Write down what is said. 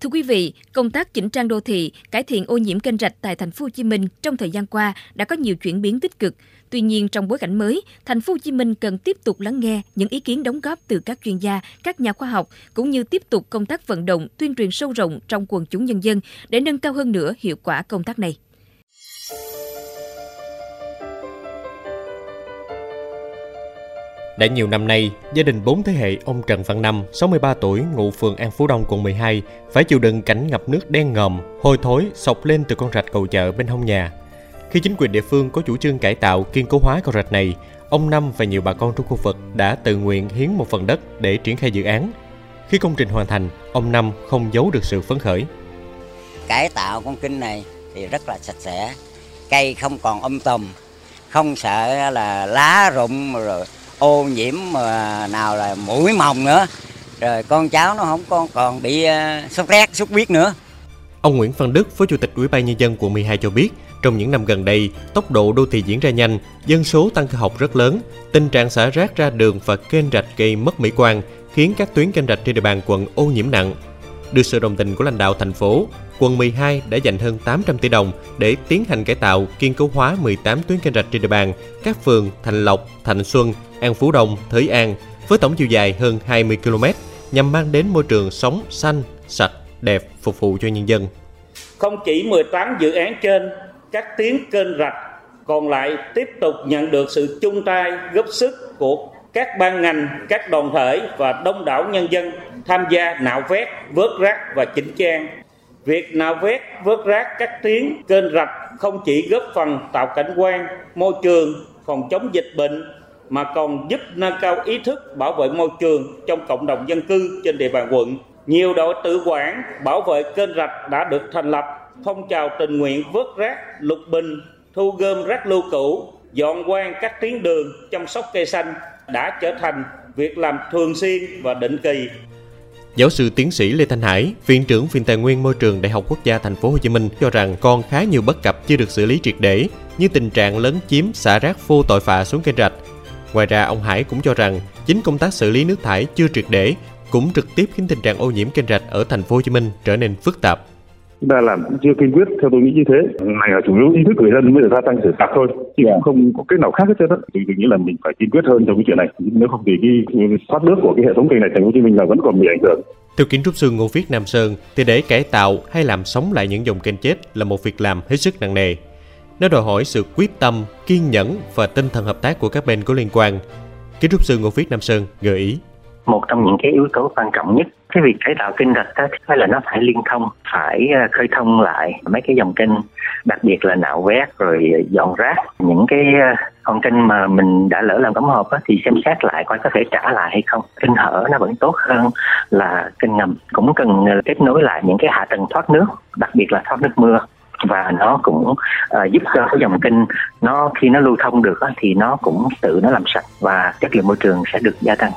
Thưa quý vị, công tác chỉnh trang đô thị, cải thiện ô nhiễm kênh rạch tại thành phố Hồ Chí Minh trong thời gian qua đã có nhiều chuyển biến tích cực. Tuy nhiên trong bối cảnh mới, thành phố Hồ Chí Minh cần tiếp tục lắng nghe những ý kiến đóng góp từ các chuyên gia, các nhà khoa học cũng như tiếp tục công tác vận động, tuyên truyền sâu rộng trong quần chúng nhân dân để nâng cao hơn nữa hiệu quả công tác này. Đã nhiều năm nay, gia đình bốn thế hệ ông Trần Văn Năm, 63 tuổi, ngụ phường An Phú Đông, quận 12, phải chịu đựng cảnh ngập nước đen ngòm, hôi thối, sọc lên từ con rạch cầu chợ bên hông nhà. Khi chính quyền địa phương có chủ trương cải tạo, kiên cố hóa con rạch này, ông Năm và nhiều bà con trong khu vực đã tự nguyện hiến một phần đất để triển khai dự án. Khi công trình hoàn thành, ông Năm không giấu được sự phấn khởi. Cải tạo con kinh này thì rất là sạch sẽ, cây không còn âm um tùm, không sợ là lá rụng rồi ô nhiễm mà nào là mũi mồng nữa. Rồi con cháu nó không còn còn bị uh, sốt rét sốt huyết nữa. Ông Nguyễn Văn Đức, Phó Chủ tịch Ủy ban nhân dân quận 12 cho biết, trong những năm gần đây, tốc độ đô thị diễn ra nhanh, dân số tăng cơ học rất lớn, tình trạng xả rác ra đường và kênh rạch gây mất mỹ quan, khiến các tuyến kênh rạch trên địa bàn quận ô nhiễm nặng. Được sự đồng tình của lãnh đạo thành phố, quận 12 đã dành hơn 800 tỷ đồng để tiến hành cải tạo, kiên cố hóa 18 tuyến kênh rạch trên địa bàn, các phường Thành Lộc, Thành Xuân, An Phú Đông, Thới An với tổng chiều dài hơn 20 km nhằm mang đến môi trường sống xanh, sạch, đẹp phục vụ cho nhân dân. Không chỉ 18 dự án trên, các tuyến kênh rạch còn lại tiếp tục nhận được sự chung tay góp sức của các ban ngành, các đoàn thể và đông đảo nhân dân tham gia nạo vét, vớt rác và chỉnh trang. Việc nạo vét, vớt rác các tuyến kênh rạch không chỉ góp phần tạo cảnh quan, môi trường, phòng chống dịch bệnh mà còn giúp nâng cao ý thức bảo vệ môi trường trong cộng đồng dân cư trên địa bàn quận. Nhiều đội tự quản bảo vệ kênh rạch đã được thành lập, phong trào tình nguyện vớt rác, lục bình, thu gom rác lưu cữu, dọn quang các tuyến đường, chăm sóc cây xanh đã trở thành việc làm thường xuyên và định kỳ. Giáo sư tiến sĩ Lê Thanh Hải, viện trưởng Viện Tài nguyên Môi trường Đại học Quốc gia Thành phố Hồ Chí Minh cho rằng còn khá nhiều bất cập chưa được xử lý triệt để, như tình trạng lấn chiếm xả rác vô tội phạ xuống kênh rạch, Ngoài ra, ông Hải cũng cho rằng chính công tác xử lý nước thải chưa triệt để cũng trực tiếp khiến tình trạng ô nhiễm kênh rạch ở thành phố Hồ Chí Minh trở nên phức tạp. Chúng ta làm cũng chưa kiên quyết, theo tôi nghĩ như thế. Này là chủ yếu ý thức người dân mới được gia tăng xử phạt thôi, chứ yeah. không có cách nào khác hết trơn á. Thì tôi nghĩ là mình phải kiên quyết hơn trong cái chuyện này. Nếu không thì cái thoát nước của cái hệ thống kênh này thành phố Hồ Chí Minh là vẫn còn bị ảnh hưởng. Theo kiến trúc sư Ngô Viết Nam Sơn, thì để cải tạo hay làm sống lại những dòng kênh chết là một việc làm hết sức nặng nề. Nó đòi hỏi sự quyết tâm, kiên nhẫn và tinh thần hợp tác của các bên có liên quan. Kiến trúc sư Ngô Viết Nam Sơn gợi ý. Một trong những cái yếu tố quan trọng nhất cái việc cải tạo kênh rạch đó phải là nó phải liên thông phải ờ, khơi thông lại mấy cái dòng kênh đặc biệt là nạo vét rồi dọn rác. Những cái ờ, con kênh mà mình đã lỡ làm cống hộp á, thì xem xét lại coi có thể trả lại hay không. Kênh hở nó vẫn tốt hơn là kênh ngầm. Cũng cần ờ, kết nối lại những cái hạ tầng thoát nước đặc biệt là thoát nước mưa. Và nó cũng uh, giúp cho cái dòng kênh nó khi nó lưu thông được thì nó cũng tự nó làm sạch và chất lượng môi trường sẽ được gia tăng.